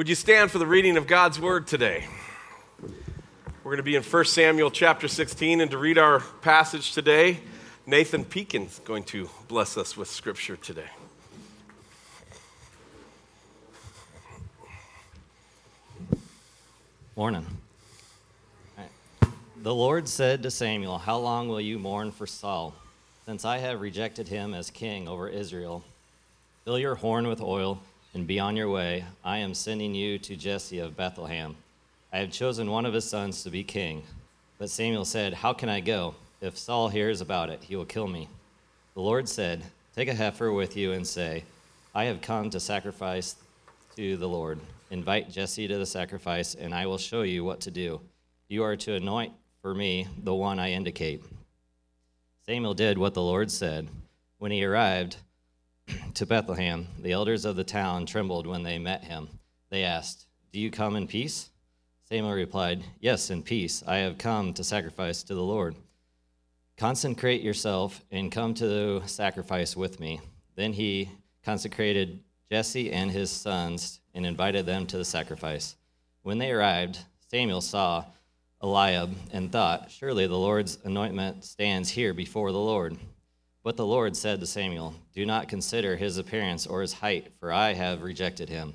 Would you stand for the reading of God's word today? We're going to be in 1 Samuel chapter 16, and to read our passage today, Nathan Peakin's going to bless us with scripture today. Morning. The Lord said to Samuel, How long will you mourn for Saul? Since I have rejected him as king over Israel, fill your horn with oil and be on your way. I am sending you to Jesse of Bethlehem. I have chosen one of his sons to be king. But Samuel said, How can I go? If Saul hears about it, he will kill me. The Lord said, Take a heifer with you and say, I have come to sacrifice to the Lord. Invite Jesse to the sacrifice, and I will show you what to do. You are to anoint for me the one I indicate. Samuel did what the Lord said. When he arrived to Bethlehem, the elders of the town trembled when they met him. They asked, Do you come in peace? Samuel replied, Yes, in peace. I have come to sacrifice to the Lord. Consecrate yourself and come to the sacrifice with me. Then he consecrated Jesse and his sons and invited them to the sacrifice. When they arrived, Samuel saw Eliab and thought, Surely the Lord's anointment stands here before the Lord. But the Lord said to Samuel, Do not consider his appearance or his height, for I have rejected him.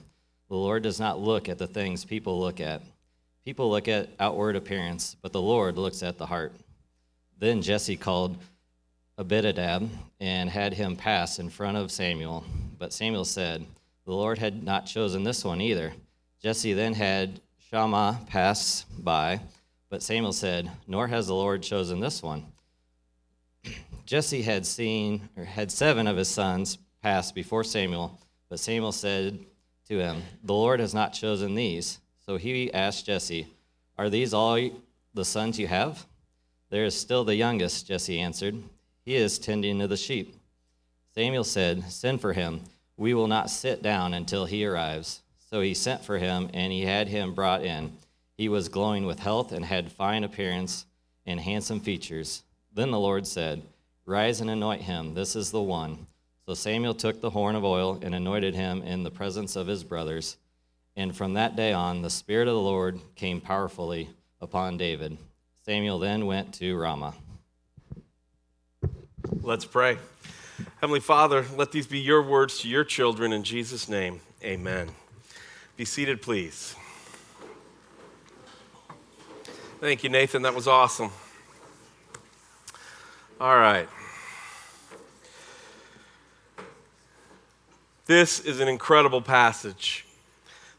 The Lord does not look at the things people look at. People look at outward appearance, but the Lord looks at the heart. Then Jesse called Abinadab and had him pass in front of Samuel. But Samuel said, The Lord had not chosen this one either. Jesse then had Shammah pass by. But Samuel said, Nor has the Lord chosen this one. Jesse had seen, or had seven of his sons pass before Samuel, but Samuel said to him, The Lord has not chosen these. So he asked Jesse, Are these all the sons you have? There is still the youngest, Jesse answered. He is tending to the sheep. Samuel said, Send for him. We will not sit down until he arrives. So he sent for him, and he had him brought in. He was glowing with health and had fine appearance and handsome features. Then the Lord said, Rise and anoint him. This is the one. So Samuel took the horn of oil and anointed him in the presence of his brothers. And from that day on, the Spirit of the Lord came powerfully upon David. Samuel then went to Ramah. Let's pray. Heavenly Father, let these be your words to your children in Jesus' name. Amen. Be seated, please. Thank you, Nathan. That was awesome. All right. This is an incredible passage.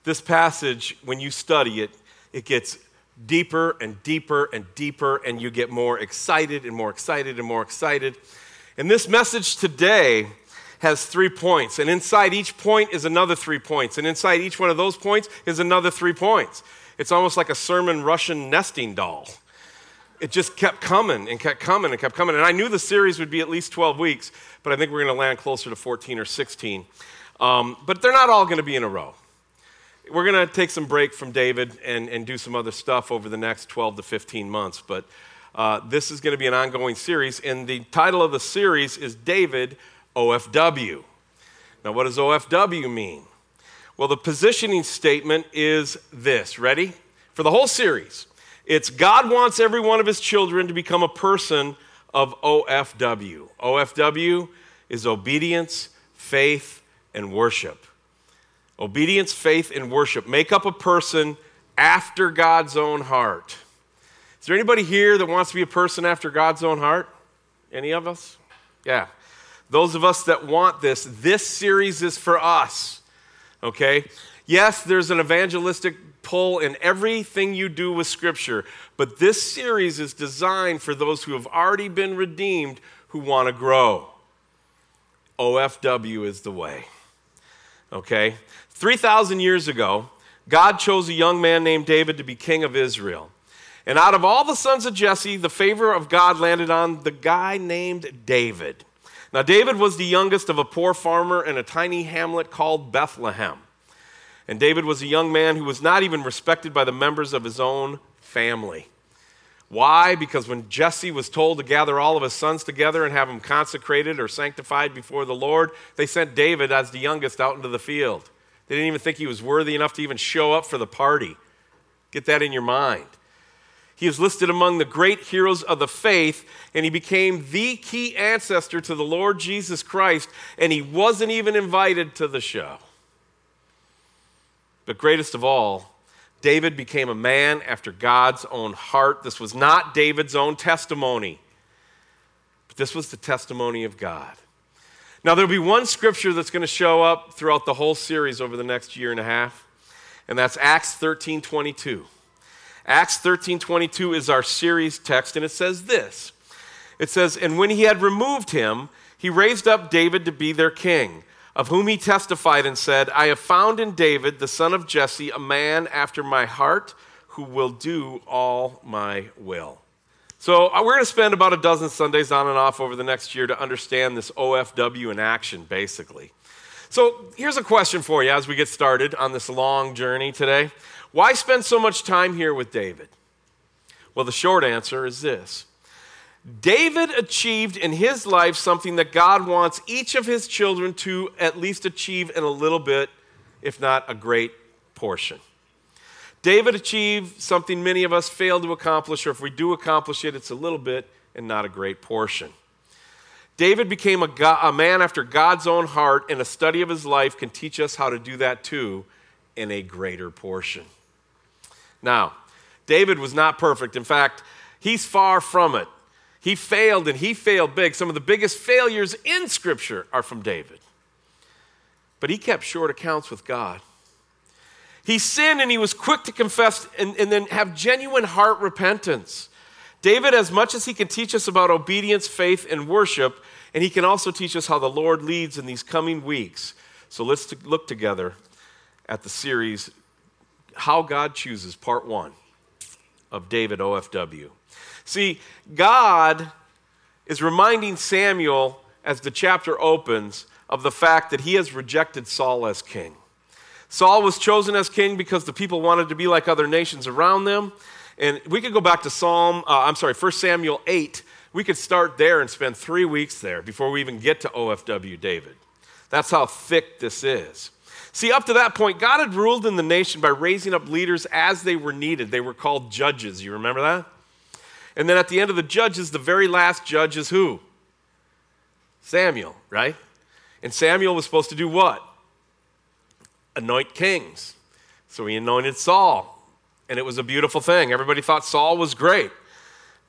This passage, when you study it, it gets deeper and deeper and deeper, and you get more excited and more excited and more excited. And this message today has three points, and inside each point is another three points, and inside each one of those points is another three points. It's almost like a sermon Russian nesting doll. It just kept coming and kept coming and kept coming. And I knew the series would be at least 12 weeks, but I think we're going to land closer to 14 or 16. Um, but they're not all going to be in a row. We're going to take some break from David and, and do some other stuff over the next 12 to 15 months. But uh, this is going to be an ongoing series. And the title of the series is David OFW. Now, what does OFW mean? Well, the positioning statement is this ready? For the whole series, it's God wants every one of his children to become a person of OFW. OFW is obedience, faith, and worship. Obedience, faith, and worship make up a person after God's own heart. Is there anybody here that wants to be a person after God's own heart? Any of us? Yeah. Those of us that want this, this series is for us okay? Yes, there's an evangelistic pull in everything you do with Scripture, but this series is designed for those who have already been redeemed who want to grow. OFW is the way, okay? 3,000 years ago, God chose a young man named David to be king of Israel. And out of all the sons of Jesse, the favor of God landed on the guy named David. Now, David was the youngest of a poor farmer in a tiny hamlet called Bethlehem. And David was a young man who was not even respected by the members of his own family. Why? Because when Jesse was told to gather all of his sons together and have them consecrated or sanctified before the Lord, they sent David as the youngest out into the field. They didn't even think he was worthy enough to even show up for the party. Get that in your mind. He is listed among the great heroes of the faith, and he became the key ancestor to the Lord Jesus Christ, and he wasn't even invited to the show. But greatest of all, David became a man after God's own heart. This was not David's own testimony, but this was the testimony of God. Now, there'll be one scripture that's going to show up throughout the whole series over the next year and a half, and that's Acts 13 22. Acts 13 22 is our series text, and it says this It says, And when he had removed him, he raised up David to be their king, of whom he testified and said, I have found in David, the son of Jesse, a man after my heart who will do all my will. So uh, we're going to spend about a dozen Sundays on and off over the next year to understand this OFW in action, basically. So here's a question for you as we get started on this long journey today. Why spend so much time here with David? Well, the short answer is this David achieved in his life something that God wants each of his children to at least achieve in a little bit, if not a great portion. David achieved something many of us fail to accomplish, or if we do accomplish it, it's a little bit and not a great portion. David became a, God, a man after God's own heart, and a study of his life can teach us how to do that too in a greater portion. Now, David was not perfect. In fact, he's far from it. He failed and he failed big. Some of the biggest failures in Scripture are from David. But he kept short accounts with God. He sinned and he was quick to confess and, and then have genuine heart repentance. David, as much as he can teach us about obedience, faith, and worship, and he can also teach us how the Lord leads in these coming weeks. So let's look together at the series how God Chooses, Part 1 of David OFW. See, God is reminding Samuel as the chapter opens of the fact that he has rejected Saul as king. Saul was chosen as king because the people wanted to be like other nations around them. And we could go back to Psalm, uh, I'm sorry, 1 Samuel 8. We could start there and spend three weeks there before we even get to OFW David. That's how thick this is. See, up to that point, God had ruled in the nation by raising up leaders as they were needed. They were called judges. You remember that? And then at the end of the judges, the very last judge is who? Samuel, right? And Samuel was supposed to do what? Anoint kings. So he anointed Saul. And it was a beautiful thing. Everybody thought Saul was great.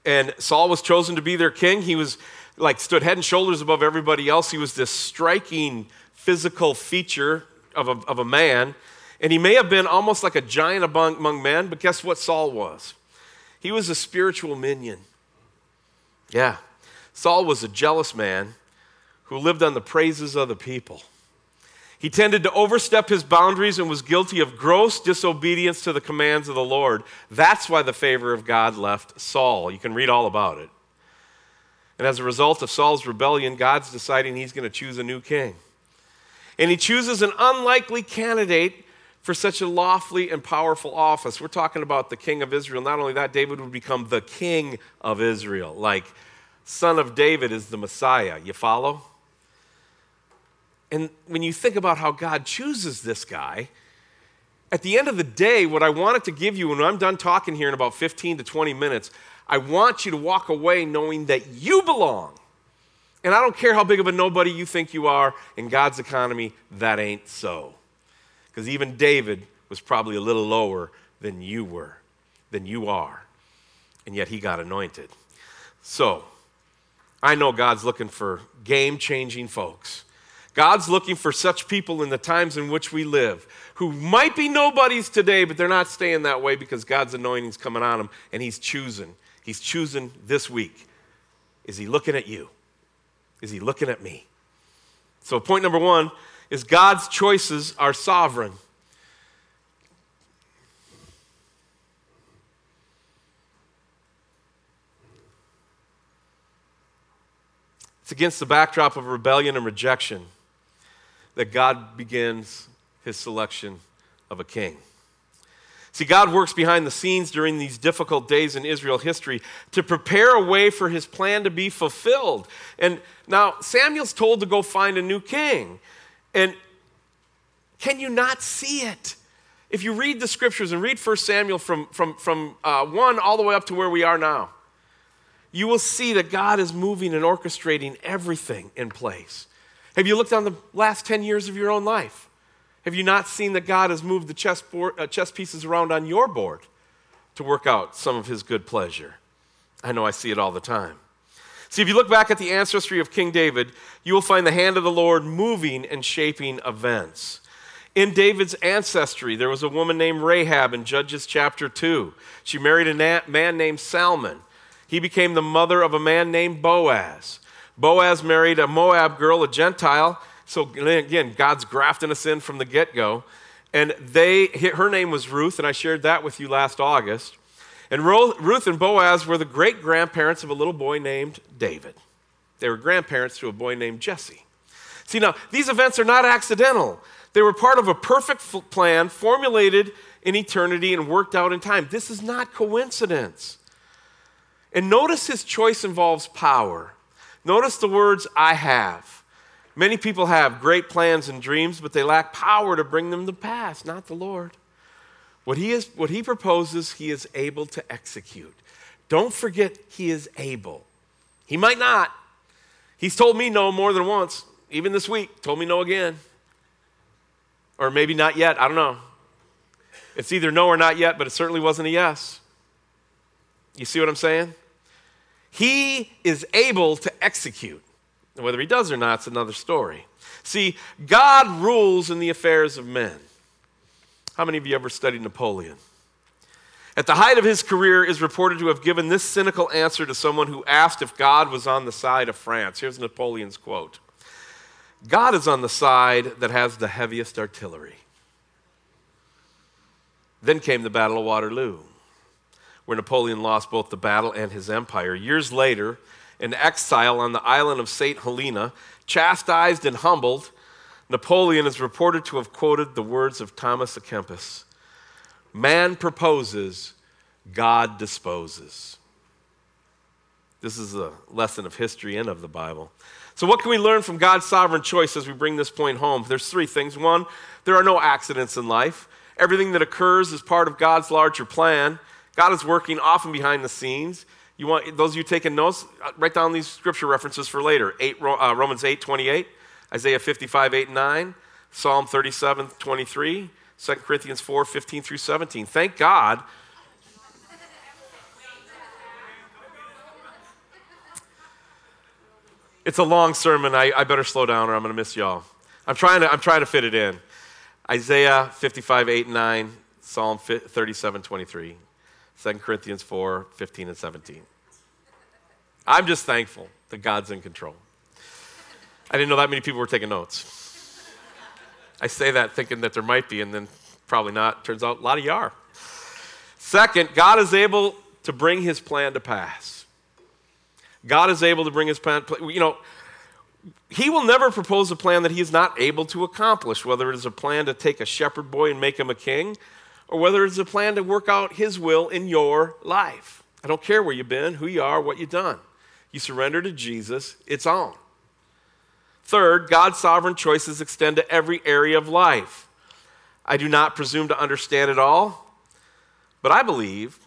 And Saul was chosen to be their king. He was like stood head and shoulders above everybody else. He was this striking physical feature of a, of a man, and he may have been almost like a giant among, among men, but guess what Saul was? He was a spiritual minion. Yeah. Saul was a jealous man who lived on the praises of the people. He tended to overstep his boundaries and was guilty of gross disobedience to the commands of the Lord. That's why the favor of God left Saul. You can read all about it. And as a result of Saul's rebellion, God's deciding he's going to choose a new king. And he chooses an unlikely candidate for such a lofty and powerful office. We're talking about the king of Israel. Not only that, David would become the king of Israel. Like, son of David is the Messiah. You follow? And when you think about how God chooses this guy, at the end of the day, what I wanted to give you, when I'm done talking here in about 15 to 20 minutes, I want you to walk away knowing that you belong and I don't care how big of a nobody you think you are in God's economy, that ain't so. Because even David was probably a little lower than you were, than you are. And yet he got anointed. So, I know God's looking for game changing folks. God's looking for such people in the times in which we live who might be nobodies today, but they're not staying that way because God's anointing's coming on them and He's choosing. He's choosing this week. Is He looking at you? Is he looking at me? So, point number one is God's choices are sovereign. It's against the backdrop of rebellion and rejection that God begins his selection of a king. See, God works behind the scenes during these difficult days in Israel history to prepare a way for his plan to be fulfilled. And now Samuel's told to go find a new king. And Can you not see it? If you read the scriptures and read 1 Samuel from, from, from uh, 1 all the way up to where we are now, you will see that God is moving and orchestrating everything in place. Have you looked on the last 10 years of your own life? Have you not seen that God has moved the chess, board, uh, chess pieces around on your board to work out some of his good pleasure? I know I see it all the time. See, if you look back at the ancestry of King David, you will find the hand of the Lord moving and shaping events. In David's ancestry, there was a woman named Rahab in Judges chapter 2. She married a man named Salmon. He became the mother of a man named Boaz. Boaz married a Moab girl, a Gentile. So again, God's grafting us in from the get go. And they, her name was Ruth, and I shared that with you last August. And Ruth and Boaz were the great grandparents of a little boy named David. They were grandparents to a boy named Jesse. See, now, these events are not accidental. They were part of a perfect plan formulated in eternity and worked out in time. This is not coincidence. And notice his choice involves power. Notice the words, I have. Many people have great plans and dreams, but they lack power to bring them to pass, not the Lord. What he, is, what he proposes, he is able to execute. Don't forget, he is able. He might not. He's told me no more than once, even this week, told me no again. Or maybe not yet, I don't know. It's either no or not yet, but it certainly wasn't a yes. You see what I'm saying? He is able to execute. Whether he does or not, it's another story. See, God rules in the affairs of men. How many of you ever studied Napoleon? At the height of his career, is reported to have given this cynical answer to someone who asked if God was on the side of France. Here's Napoleon's quote God is on the side that has the heaviest artillery. Then came the Battle of Waterloo, where Napoleon lost both the battle and his empire. Years later, in exile on the island of St. Helena, chastised and humbled, Napoleon is reported to have quoted the words of Thomas à Kempis Man proposes, God disposes. This is a lesson of history and of the Bible. So, what can we learn from God's sovereign choice as we bring this point home? There's three things. One, there are no accidents in life. Everything that occurs is part of God's larger plan. God is working often behind the scenes. You want those of you taking notes, uh, write down these scripture references for later. Eight, uh, Romans 8, 28. Isaiah 55, 8, and 9, Psalm 37, 23, 2 Corinthians 4, 15 through 17. Thank God. It's a long sermon. I, I better slow down or I'm going to miss y'all. I'm trying, to, I'm trying to fit it in. Isaiah 55, 8, and 9, Psalm 37, 23, 2 Corinthians 4, 15, and 17. I'm just thankful that God's in control. I didn't know that many people were taking notes. I say that thinking that there might be, and then probably not. Turns out a lot of you are. Second, God is able to bring his plan to pass. God is able to bring his plan, you know, he will never propose a plan that he is not able to accomplish, whether it is a plan to take a shepherd boy and make him a king, or whether it's a plan to work out his will in your life. I don't care where you've been, who you are, what you've done. You surrender to Jesus, it's on. Third, God's sovereign choices extend to every area of life. I do not presume to understand it all, but I believe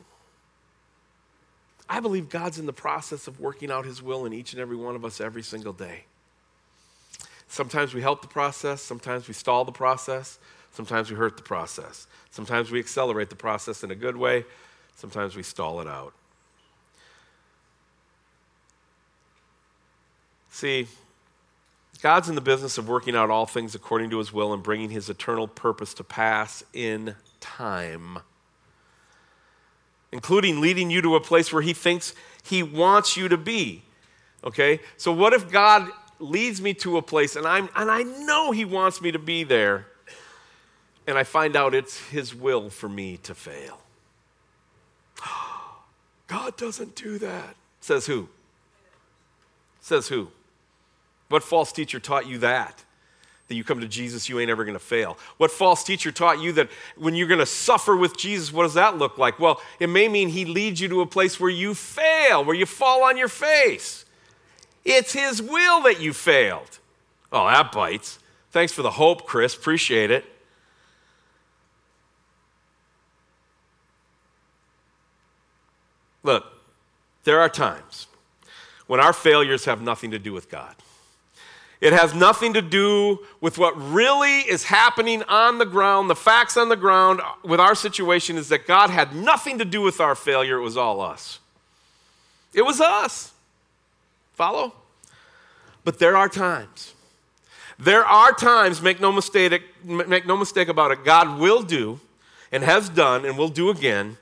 I believe God's in the process of working out his will in each and every one of us every single day. Sometimes we help the process, sometimes we stall the process, sometimes we hurt the process. Sometimes we accelerate the process in a good way, sometimes we stall it out. See, God's in the business of working out all things according to his will and bringing his eternal purpose to pass in time, including leading you to a place where he thinks he wants you to be. Okay? So, what if God leads me to a place and, I'm, and I know he wants me to be there, and I find out it's his will for me to fail? God doesn't do that. Says who? Says who? What false teacher taught you that? That you come to Jesus, you ain't ever gonna fail. What false teacher taught you that when you're gonna suffer with Jesus, what does that look like? Well, it may mean he leads you to a place where you fail, where you fall on your face. It's his will that you failed. Oh, that bites. Thanks for the hope, Chris. Appreciate it. Look, there are times when our failures have nothing to do with God. It has nothing to do with what really is happening on the ground. The facts on the ground with our situation is that God had nothing to do with our failure. It was all us. It was us. Follow? But there are times. There are times, make no mistake, make no mistake about it, God will do and has done and will do again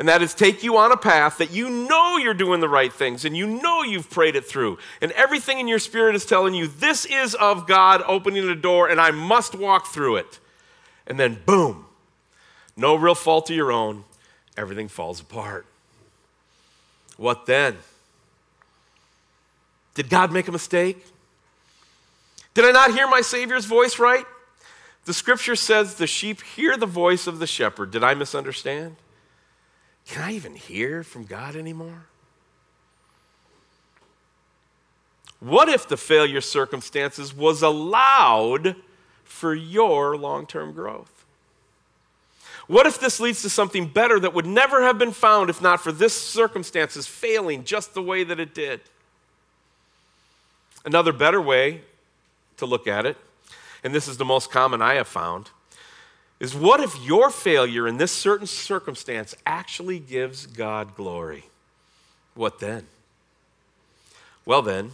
and that is take you on a path that you know you're doing the right things and you know you've prayed it through. And everything in your spirit is telling you this is of God opening a door and I must walk through it. And then, boom, no real fault of your own, everything falls apart. What then? Did God make a mistake? Did I not hear my Savior's voice right? The scripture says the sheep hear the voice of the shepherd. Did I misunderstand? Can I even hear from God anymore? What if the failure circumstances was allowed for your long term growth? What if this leads to something better that would never have been found if not for this circumstances failing just the way that it did? Another better way to look at it, and this is the most common I have found, is what if your failure in this certain circumstance actually gives God glory? What then? Well, then,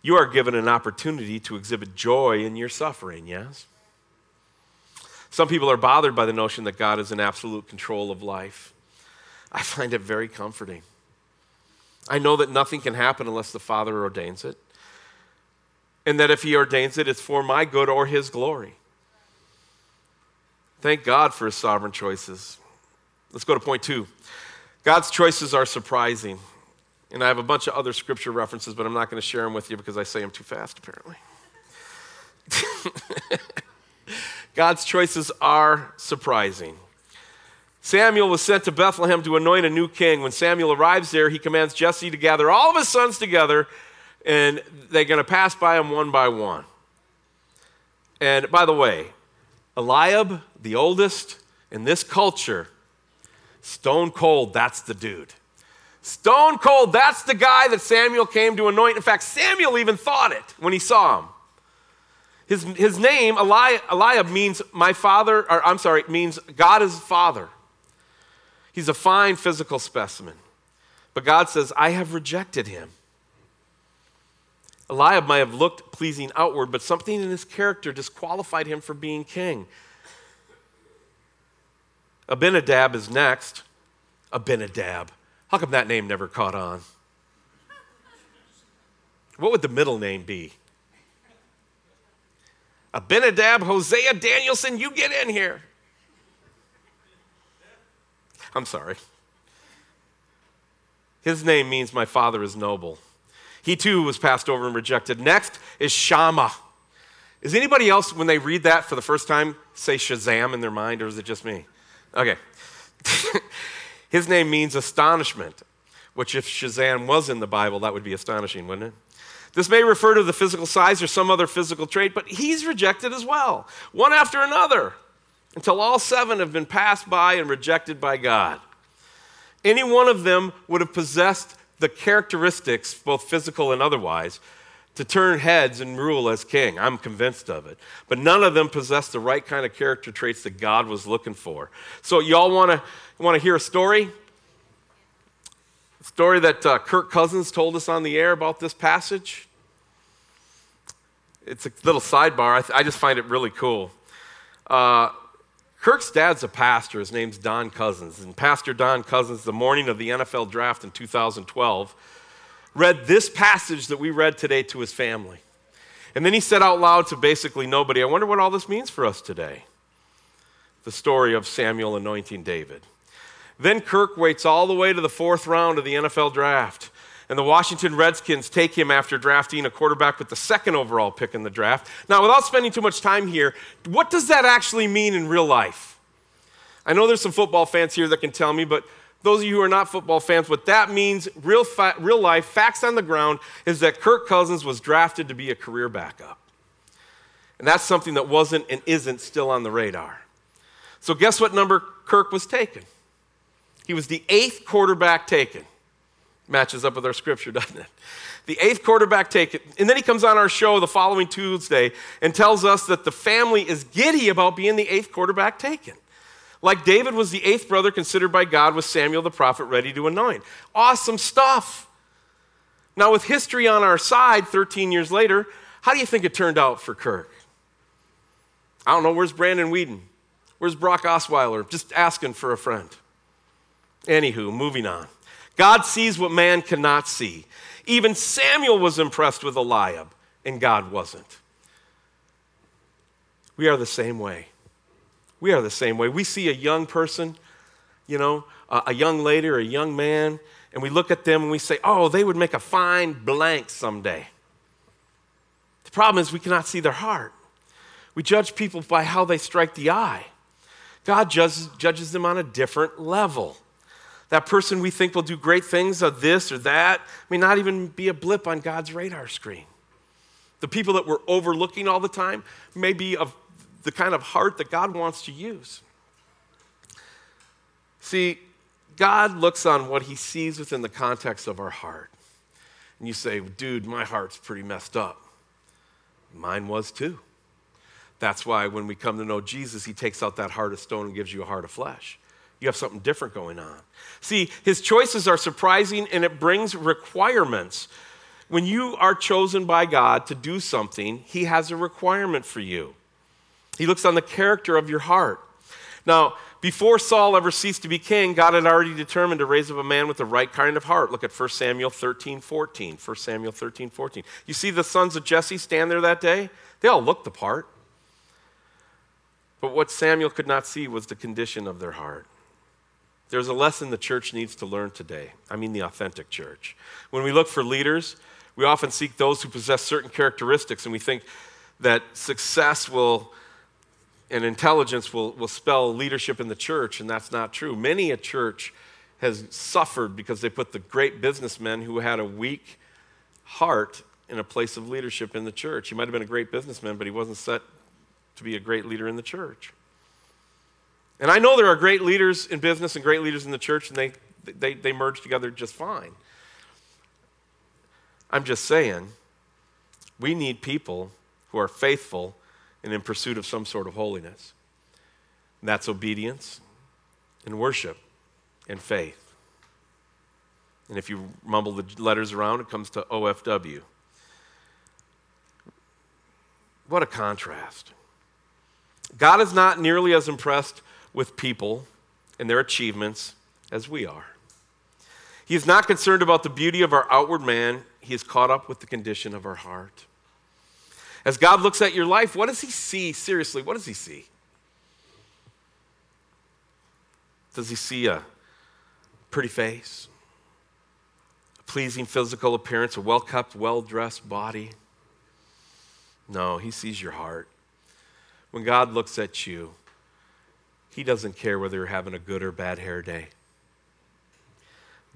you are given an opportunity to exhibit joy in your suffering, yes? Some people are bothered by the notion that God is in absolute control of life. I find it very comforting. I know that nothing can happen unless the Father ordains it, and that if He ordains it, it's for my good or His glory. Thank God for his sovereign choices. Let's go to point two. God's choices are surprising. And I have a bunch of other scripture references, but I'm not going to share them with you because I say them too fast, apparently. God's choices are surprising. Samuel was sent to Bethlehem to anoint a new king. When Samuel arrives there, he commands Jesse to gather all of his sons together, and they're going to pass by him one by one. And by the way, Eliab, the oldest in this culture, stone cold, that's the dude. Stone cold, that's the guy that Samuel came to anoint. In fact, Samuel even thought it when he saw him. His, his name, Eli, Eliab, means my father, or I'm sorry, it means God is father. He's a fine physical specimen. But God says, I have rejected him. Eliab might have looked pleasing outward, but something in his character disqualified him from being king. Abinadab is next. Abinadab. How come that name never caught on? What would the middle name be? Abinadab, Hosea, Danielson, you get in here. I'm sorry. His name means my father is noble. He too was passed over and rejected. Next is Shammah. Is anybody else, when they read that for the first time, say Shazam in their mind, or is it just me? Okay. His name means astonishment, which, if Shazam was in the Bible, that would be astonishing, wouldn't it? This may refer to the physical size or some other physical trait, but he's rejected as well, one after another, until all seven have been passed by and rejected by God. Any one of them would have possessed the characteristics, both physical and otherwise, to turn heads and rule as king. I'm convinced of it. But none of them possessed the right kind of character traits that God was looking for. So, y'all want to want to hear a story? A story that uh, Kirk Cousins told us on the air about this passage. It's a little sidebar. I, th- I just find it really cool. Uh, Kirk's dad's a pastor. His name's Don Cousins. And Pastor Don Cousins, the morning of the NFL draft in 2012, read this passage that we read today to his family. And then he said out loud to basically nobody, I wonder what all this means for us today. The story of Samuel anointing David. Then Kirk waits all the way to the fourth round of the NFL draft. And the Washington Redskins take him after drafting a quarterback with the second overall pick in the draft. Now, without spending too much time here, what does that actually mean in real life? I know there's some football fans here that can tell me, but those of you who are not football fans, what that means, real, fa- real life, facts on the ground, is that Kirk Cousins was drafted to be a career backup. And that's something that wasn't and isn't still on the radar. So, guess what number Kirk was taken? He was the eighth quarterback taken. Matches up with our scripture, doesn't it? The eighth quarterback taken. And then he comes on our show the following Tuesday and tells us that the family is giddy about being the eighth quarterback taken. Like David was the eighth brother considered by God with Samuel the prophet ready to anoint. Awesome stuff. Now, with history on our side 13 years later, how do you think it turned out for Kirk? I don't know. Where's Brandon Weeden? Where's Brock Osweiler? Just asking for a friend. Anywho, moving on. God sees what man cannot see. Even Samuel was impressed with Eliab, and God wasn't. We are the same way. We are the same way. We see a young person, you know, a young lady or a young man, and we look at them and we say, oh, they would make a fine blank someday. The problem is we cannot see their heart. We judge people by how they strike the eye. God judges, judges them on a different level. That person we think will do great things of this or that may not even be a blip on God's radar screen. The people that we're overlooking all the time may be of the kind of heart that God wants to use. See, God looks on what he sees within the context of our heart. And you say, dude, my heart's pretty messed up. Mine was too. That's why when we come to know Jesus, he takes out that heart of stone and gives you a heart of flesh. You have something different going on. See, his choices are surprising and it brings requirements. When you are chosen by God to do something, he has a requirement for you. He looks on the character of your heart. Now, before Saul ever ceased to be king, God had already determined to raise up a man with the right kind of heart. Look at 1 Samuel 13, 14. 1 Samuel 13, 14. You see the sons of Jesse stand there that day? They all looked the part. But what Samuel could not see was the condition of their heart. There's a lesson the church needs to learn today. I mean, the authentic church. When we look for leaders, we often seek those who possess certain characteristics, and we think that success will and intelligence will, will spell leadership in the church, and that's not true. Many a church has suffered because they put the great businessmen who had a weak heart in a place of leadership in the church. He might have been a great businessman, but he wasn't set to be a great leader in the church. And I know there are great leaders in business and great leaders in the church, and they, they, they merge together just fine. I'm just saying, we need people who are faithful and in pursuit of some sort of holiness. And that's obedience and worship and faith. And if you mumble the letters around, it comes to OFW. What a contrast. God is not nearly as impressed with people and their achievements as we are. He is not concerned about the beauty of our outward man, he is caught up with the condition of our heart. As God looks at your life, what does He see? Seriously, what does He see? Does He see a pretty face, a pleasing physical appearance, a well kept, well dressed body? No, He sees your heart. When God looks at you, He doesn't care whether you're having a good or bad hair day.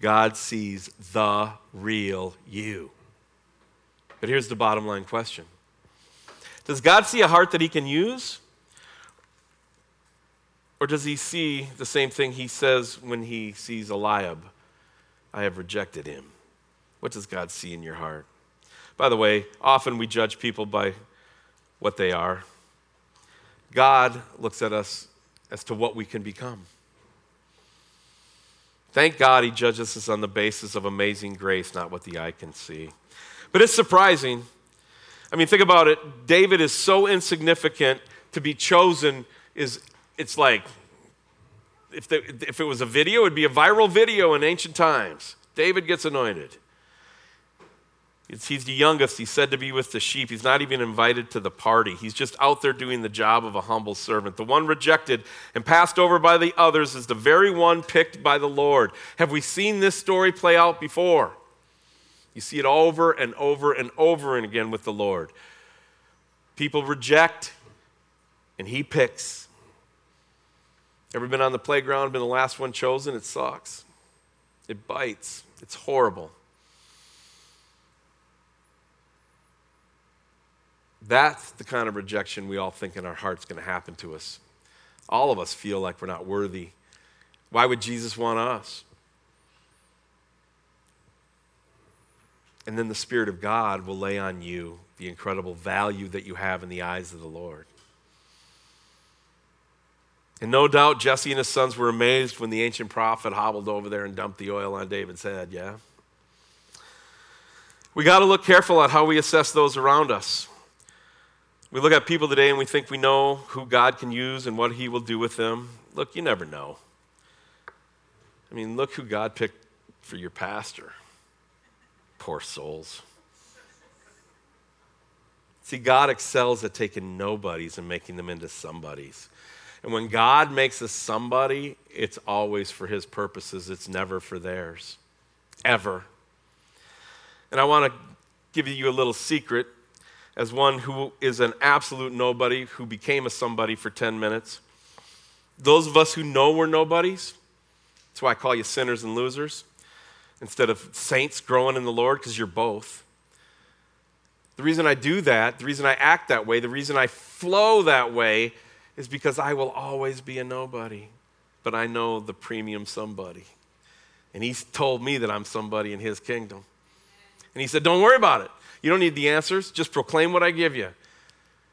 God sees the real you. But here's the bottom line question does God see a heart that he can use? Or does he see the same thing he says when he sees Eliab? I have rejected him. What does God see in your heart? By the way, often we judge people by what they are. God looks at us as to what we can become. Thank God he judges us on the basis of amazing grace, not what the eye can see. But it's surprising I mean, think about it. David is so insignificant to be chosen is it's like if, the, if it was a video, it would be a viral video in ancient times. David gets anointed. It's, he's the youngest. He's said to be with the sheep. He's not even invited to the party. He's just out there doing the job of a humble servant. The one rejected and passed over by the others is the very one picked by the Lord. Have we seen this story play out before? You see it over and over and over and again with the Lord. People reject, and He picks. Ever been on the playground, been the last one chosen? It sucks. It bites. It's horrible. That's the kind of rejection we all think in our hearts is going to happen to us. All of us feel like we're not worthy Why would Jesus want us? And then the Spirit of God will lay on you the incredible value that you have in the eyes of the Lord. And no doubt Jesse and his sons were amazed when the ancient prophet hobbled over there and dumped the oil on David's head, yeah? We got to look careful at how we assess those around us. We look at people today and we think we know who God can use and what he will do with them. Look, you never know. I mean, look who God picked for your pastor. Poor souls. See, God excels at taking nobodies and making them into somebodies. And when God makes us somebody, it's always for his purposes, it's never for theirs. Ever. And I want to give you a little secret as one who is an absolute nobody who became a somebody for 10 minutes. Those of us who know we're nobodies, that's why I call you sinners and losers instead of saints growing in the Lord, because you're both. The reason I do that, the reason I act that way, the reason I flow that way is because I will always be a nobody, but I know the premium somebody. And he's told me that I'm somebody in his kingdom. And he said, Don't worry about it. You don't need the answers, just proclaim what I give you.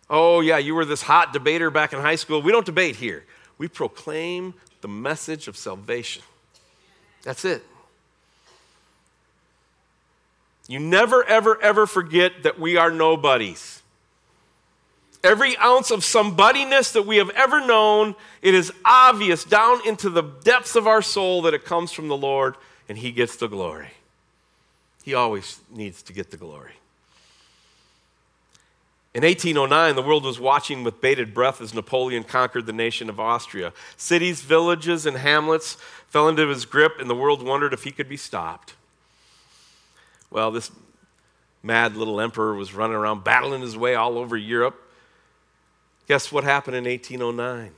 Oh, yeah, you were this hot debater back in high school. We don't debate here, we proclaim the message of salvation. That's it. You never, ever, ever forget that we are nobodies. Every ounce of somebodyness that we have ever known, it is obvious down into the depths of our soul that it comes from the Lord and He gets the glory. He always needs to get the glory. In 1809, the world was watching with bated breath as Napoleon conquered the nation of Austria. Cities, villages, and hamlets fell into his grip, and the world wondered if he could be stopped. Well, this mad little emperor was running around battling his way all over Europe. Guess what happened in 1809?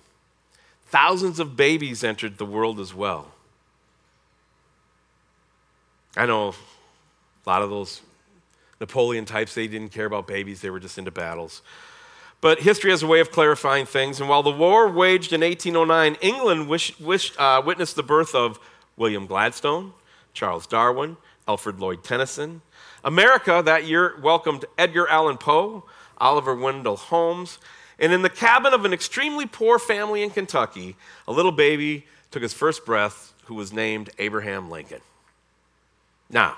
Thousands of babies entered the world as well. I know a lot of those Napoleon types, they didn't care about babies, they were just into battles. But history has a way of clarifying things, and while the war waged in 1809, England uh, witnessed the birth of William Gladstone, Charles Darwin, Alfred Lord Tennyson. America that year welcomed Edgar Allan Poe, Oliver Wendell Holmes, and in the cabin of an extremely poor family in Kentucky, a little baby took his first breath who was named Abraham Lincoln. Now,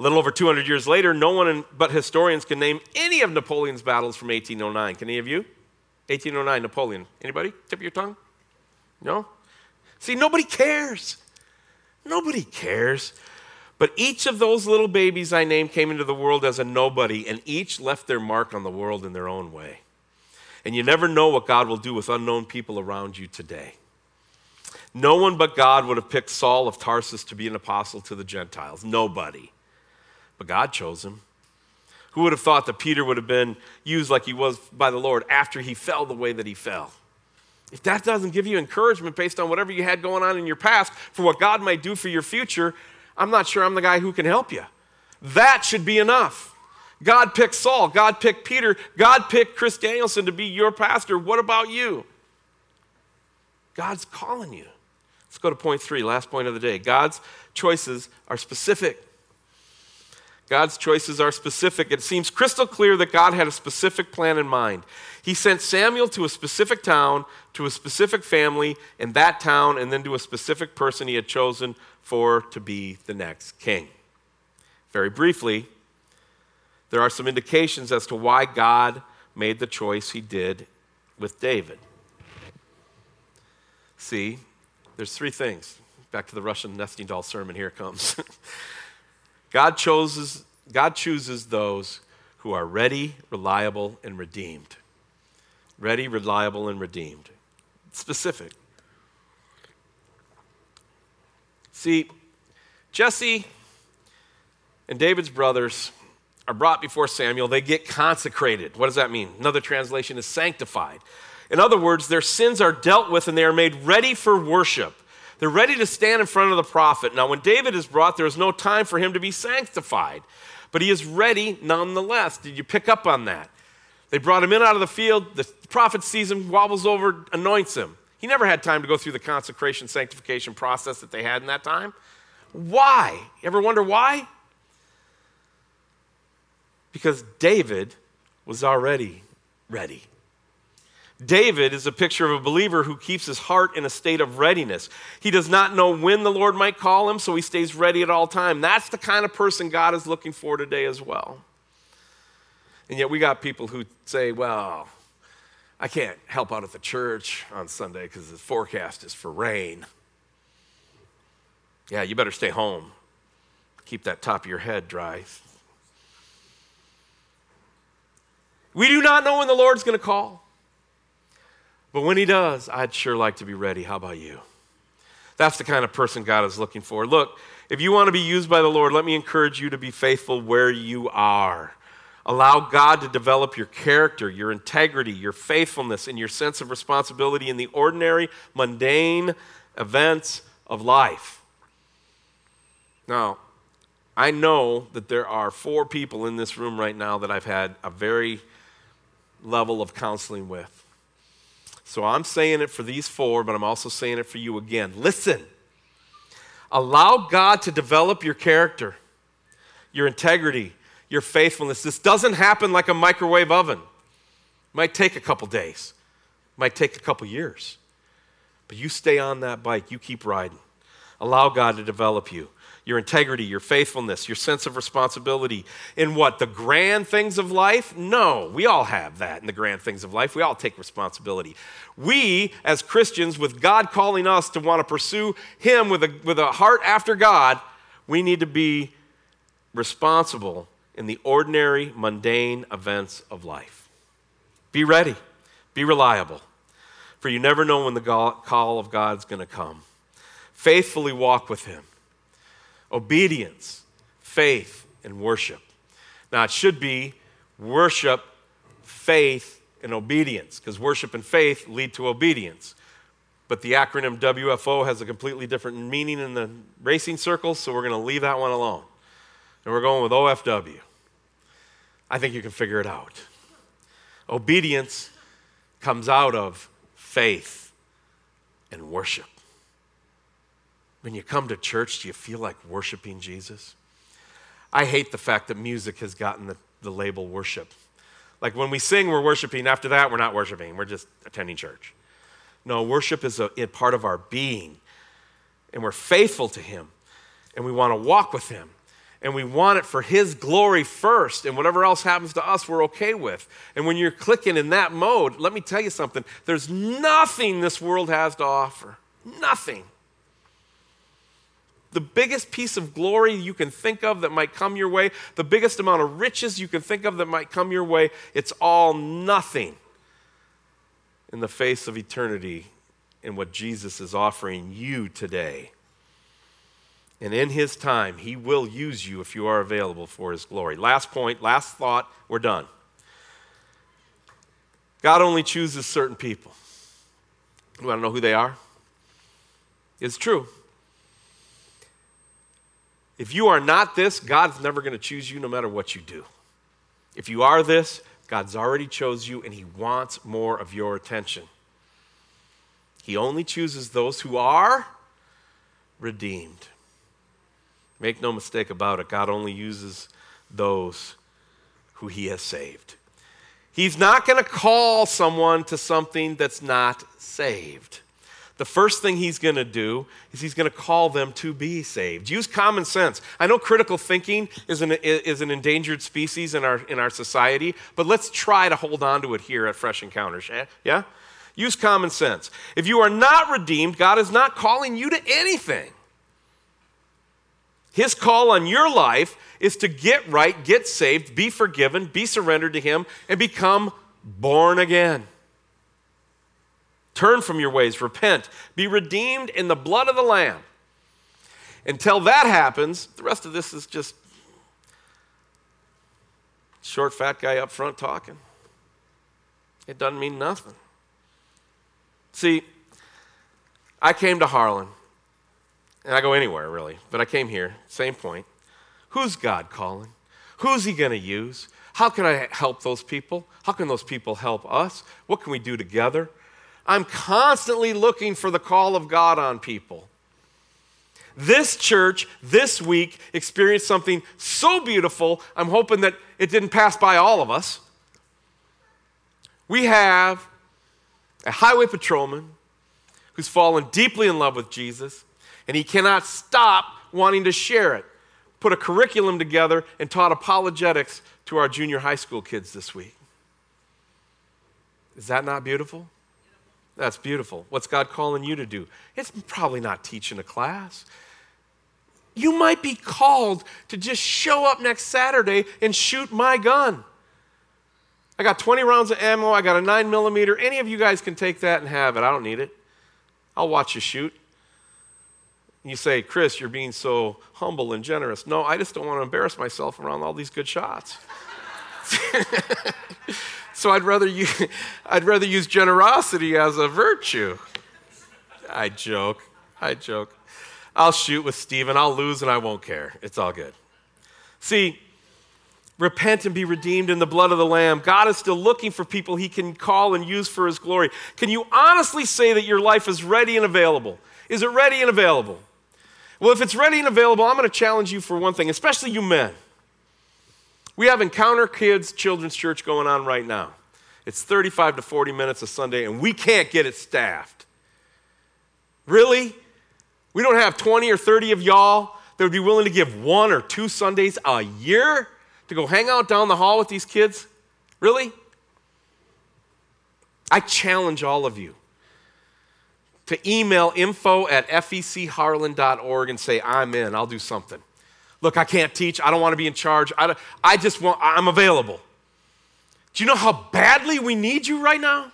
a little over 200 years later, no one but historians can name any of Napoleon's battles from 1809. Can any of you? 1809, Napoleon. Anybody? Tip your tongue? No? See, nobody cares. Nobody cares. But each of those little babies I named came into the world as a nobody, and each left their mark on the world in their own way. And you never know what God will do with unknown people around you today. No one but God would have picked Saul of Tarsus to be an apostle to the Gentiles. Nobody. But God chose him. Who would have thought that Peter would have been used like he was by the Lord after he fell the way that he fell? If that doesn't give you encouragement based on whatever you had going on in your past for what God might do for your future, I'm not sure I'm the guy who can help you. That should be enough. God picked Saul. God picked Peter. God picked Chris Danielson to be your pastor. What about you? God's calling you. Let's go to point three, last point of the day. God's choices are specific. God's choices are specific. It seems crystal clear that God had a specific plan in mind. He sent Samuel to a specific town, to a specific family in that town, and then to a specific person he had chosen for to be the next king. Very briefly, there are some indications as to why God made the choice he did with David. See, there's three things. Back to the Russian nesting doll sermon, here comes. God, chooses, God chooses those who are ready, reliable, and redeemed. Ready, reliable, and redeemed. Specific. See, Jesse and David's brothers are brought before Samuel, they get consecrated. What does that mean? Another translation is sanctified. In other words, their sins are dealt with and they are made ready for worship. They're ready to stand in front of the prophet. Now, when David is brought, there is no time for him to be sanctified, but he is ready nonetheless. Did you pick up on that? They brought him in out of the field. The prophet sees him, wobbles over, anoints him. He never had time to go through the consecration, sanctification process that they had in that time. Why? You ever wonder why? Because David was already ready. David is a picture of a believer who keeps his heart in a state of readiness. He does not know when the Lord might call him, so he stays ready at all time. That's the kind of person God is looking for today as well. And yet we got people who say, well, I can't help out at the church on Sunday because the forecast is for rain. Yeah, you better stay home. Keep that top of your head dry. We do not know when the Lord's going to call. But when he does, I'd sure like to be ready. How about you? That's the kind of person God is looking for. Look, if you want to be used by the Lord, let me encourage you to be faithful where you are. Allow God to develop your character, your integrity, your faithfulness, and your sense of responsibility in the ordinary, mundane events of life. Now, I know that there are four people in this room right now that I've had a very level of counseling with. So I'm saying it for these four, but I'm also saying it for you again. Listen, allow God to develop your character, your integrity, your faithfulness. This doesn't happen like a microwave oven. It might take a couple days, it might take a couple years. But you stay on that bike, you keep riding. Allow God to develop you your integrity, your faithfulness, your sense of responsibility in what? The grand things of life? No, we all have that in the grand things of life. We all take responsibility. We, as Christians, with God calling us to want to pursue Him with a, with a heart after God, we need to be responsible in the ordinary, mundane events of life. Be ready, be reliable, for you never know when the call of God's going to come. Faithfully walk with Him obedience, faith, and worship. Now, it should be worship, faith, and obedience, because worship and faith lead to obedience. But the acronym WFO has a completely different meaning in the racing circles, so we're going to leave that one alone. And we're going with OFW. I think you can figure it out. Obedience comes out of faith and worship. When you come to church, do you feel like worshiping Jesus? I hate the fact that music has gotten the, the label worship. Like when we sing, we're worshiping. After that, we're not worshiping. We're just attending church. No, worship is a, a part of our being. And we're faithful to Him. And we want to walk with Him. And we want it for His glory first. And whatever else happens to us, we're okay with. And when you're clicking in that mode, let me tell you something there's nothing this world has to offer. Nothing the biggest piece of glory you can think of that might come your way, the biggest amount of riches you can think of that might come your way, it's all nothing in the face of eternity in what Jesus is offering you today. And in his time, he will use you if you are available for his glory. Last point, last thought, we're done. God only chooses certain people. You want to know who they are? It's true. If you are not this, God's never going to choose you no matter what you do. If you are this, God's already chose you and He wants more of your attention. He only chooses those who are redeemed. Make no mistake about it, God only uses those who He has saved. He's not going to call someone to something that's not saved the first thing he's going to do is he's going to call them to be saved. Use common sense. I know critical thinking is an, is an endangered species in our, in our society, but let's try to hold on to it here at Fresh Encounters. Yeah? Use common sense. If you are not redeemed, God is not calling you to anything. His call on your life is to get right, get saved, be forgiven, be surrendered to Him, and become born again. Turn from your ways, repent, be redeemed in the blood of the Lamb. Until that happens, the rest of this is just short, fat guy up front talking. It doesn't mean nothing. See, I came to Harlan, and I go anywhere really, but I came here, same point. Who's God calling? Who's He going to use? How can I help those people? How can those people help us? What can we do together? I'm constantly looking for the call of God on people. This church this week experienced something so beautiful, I'm hoping that it didn't pass by all of us. We have a highway patrolman who's fallen deeply in love with Jesus, and he cannot stop wanting to share it. Put a curriculum together and taught apologetics to our junior high school kids this week. Is that not beautiful? That's beautiful. What's God calling you to do? It's probably not teaching a class. You might be called to just show up next Saturday and shoot my gun. I got 20 rounds of ammo. I got a 9 millimeter. Any of you guys can take that and have it. I don't need it. I'll watch you shoot. You say, Chris, you're being so humble and generous. No, I just don't want to embarrass myself around all these good shots. so I'd rather, use, I'd rather use generosity as a virtue. I joke. I joke. I'll shoot with Stephen. I'll lose and I won't care. It's all good. See, repent and be redeemed in the blood of the Lamb. God is still looking for people he can call and use for his glory. Can you honestly say that your life is ready and available? Is it ready and available? Well, if it's ready and available, I'm going to challenge you for one thing, especially you men. We have Encounter Kids Children's Church going on right now. It's 35 to 40 minutes a Sunday, and we can't get it staffed. Really? We don't have 20 or 30 of y'all that would be willing to give one or two Sundays a year to go hang out down the hall with these kids? Really? I challenge all of you to email info at fecharlan.org and say, I'm in, I'll do something. Look, I can't teach, I don't want to be in charge, I, I just want, I'm available. Do you know how badly we need you right now?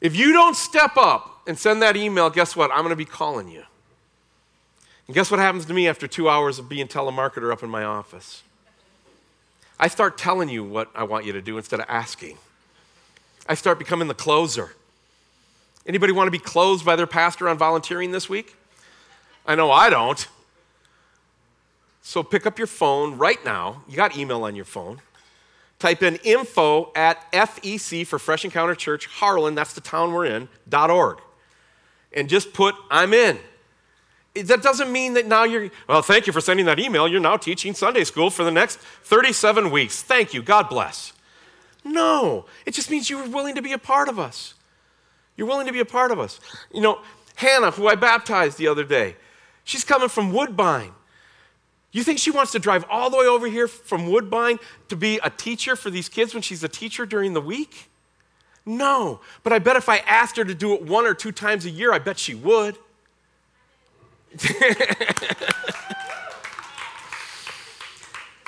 If you don't step up and send that email, guess what? I'm going to be calling you. And guess what happens to me after two hours of being telemarketer up in my office? I start telling you what I want you to do instead of asking. I start becoming the closer. Anybody want to be closed by their pastor on volunteering this week? I know I don't. So pick up your phone right now. You got email on your phone. Type in info at FEC for Fresh Encounter Church, Harlan, that's the town we're in, dot org. And just put, I'm in. That doesn't mean that now you're, well, thank you for sending that email. You're now teaching Sunday school for the next 37 weeks. Thank you. God bless. No, it just means you were willing to be a part of us. You're willing to be a part of us. You know, Hannah, who I baptized the other day, she's coming from Woodbine. You think she wants to drive all the way over here from Woodbine to be a teacher for these kids when she's a teacher during the week? No. But I bet if I asked her to do it one or two times a year, I bet she would.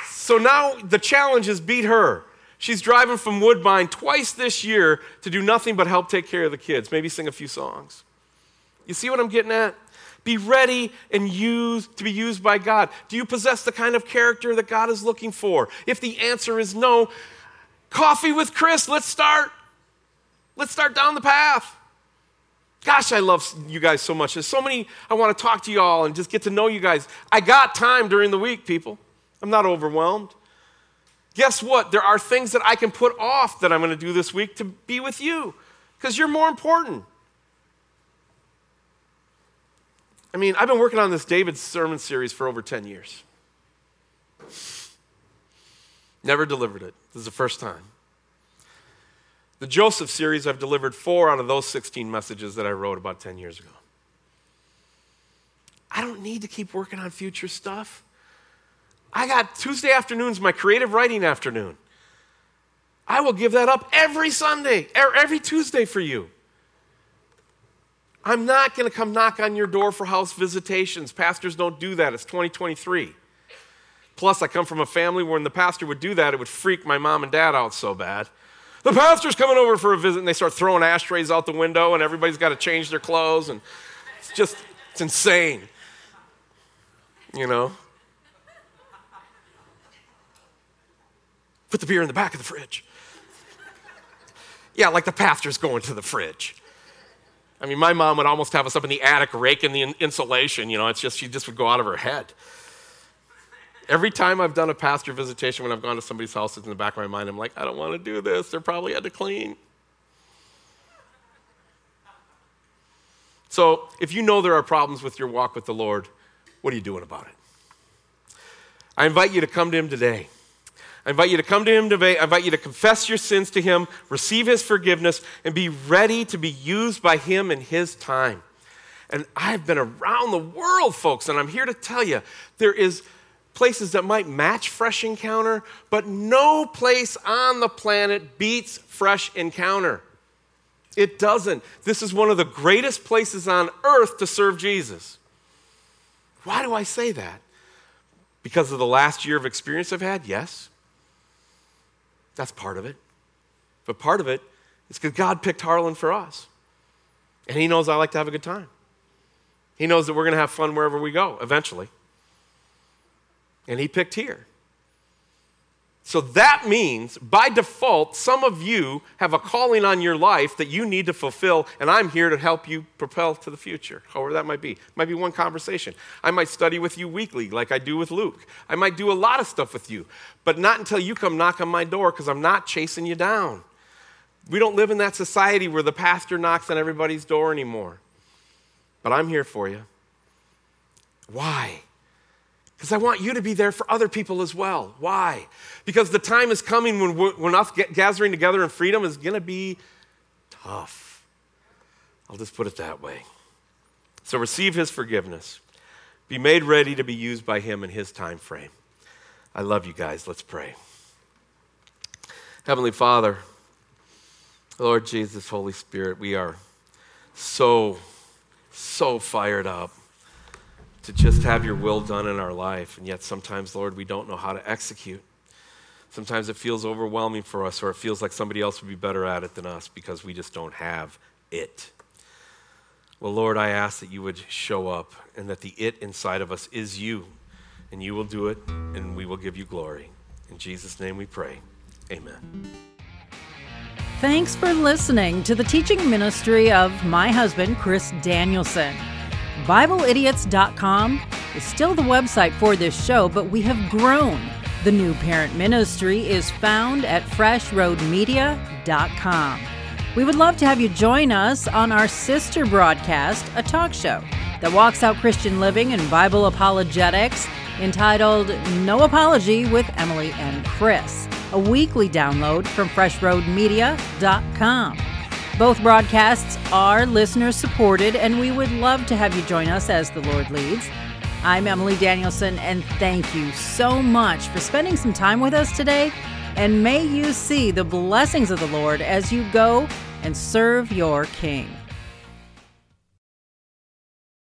so now the challenge is beat her. She's driving from Woodbine twice this year to do nothing but help take care of the kids, maybe sing a few songs. You see what I'm getting at? Be ready and used to be used by God. Do you possess the kind of character that God is looking for? If the answer is no, coffee with Chris, let's start. Let's start down the path. Gosh, I love you guys so much. There's so many I want to talk to you all and just get to know you guys. I got time during the week, people. I'm not overwhelmed. Guess what? There are things that I can put off that I'm going to do this week to be with you because you're more important. I mean, I've been working on this David sermon series for over 10 years. Never delivered it. This is the first time. The Joseph series, I've delivered four out of those 16 messages that I wrote about 10 years ago. I don't need to keep working on future stuff. I got Tuesday afternoons, my creative writing afternoon. I will give that up every Sunday, er, every Tuesday for you. I'm not going to come knock on your door for house visitations. Pastors don't do that. It's 2023. Plus, I come from a family where when the pastor would do that, it would freak my mom and dad out so bad. The pastor's coming over for a visit, and they start throwing ashtrays out the window, and everybody's got to change their clothes, and it's just, it's insane. You know? Put the beer in the back of the fridge. yeah, like the pastor's going to the fridge. I mean, my mom would almost have us up in the attic raking the insulation. You know, it's just, she just would go out of her head. Every time I've done a pastor visitation when I've gone to somebody's house, it's in the back of my mind, I'm like, I don't want to do this. They're probably had to clean. So if you know there are problems with your walk with the Lord, what are you doing about it? I invite you to come to Him today. I invite you to come to Him today. I invite you to confess your sins to Him, receive His forgiveness, and be ready to be used by Him in His time. And I've been around the world, folks, and I'm here to tell you there is places that might match Fresh Encounter, but no place on the planet beats Fresh Encounter. It doesn't. This is one of the greatest places on earth to serve Jesus. Why do I say that? Because of the last year of experience I've had? Yes. That's part of it. But part of it is because God picked Harlan for us. And He knows I like to have a good time. He knows that we're going to have fun wherever we go eventually. And He picked here. So that means, by default, some of you have a calling on your life that you need to fulfill, and I'm here to help you propel to the future, however that might be. It might be one conversation. I might study with you weekly, like I do with Luke. I might do a lot of stuff with you, but not until you come knock on my door, because I'm not chasing you down. We don't live in that society where the pastor knocks on everybody's door anymore. But I'm here for you. Why? Because I want you to be there for other people as well. Why? Because the time is coming when, when us gathering together in freedom is going to be tough. I'll just put it that way. So receive his forgiveness. Be made ready to be used by him in his time frame. I love you guys. Let's pray. Heavenly Father, Lord Jesus, Holy Spirit, we are so, so fired up to just have your will done in our life. And yet, sometimes, Lord, we don't know how to execute. Sometimes it feels overwhelming for us, or it feels like somebody else would be better at it than us because we just don't have it. Well, Lord, I ask that you would show up and that the it inside of us is you, and you will do it, and we will give you glory. In Jesus' name we pray. Amen. Thanks for listening to the teaching ministry of my husband, Chris Danielson. BibleIdiots.com is still the website for this show, but we have grown. The new parent ministry is found at freshroadmedia.com. We would love to have you join us on our sister broadcast, a talk show that walks out Christian living and Bible apologetics entitled No Apology with Emily and Chris, a weekly download from freshroadmedia.com. Both broadcasts are listener supported, and we would love to have you join us as the Lord leads. I'm Emily Danielson, and thank you so much for spending some time with us today. And may you see the blessings of the Lord as you go and serve your King.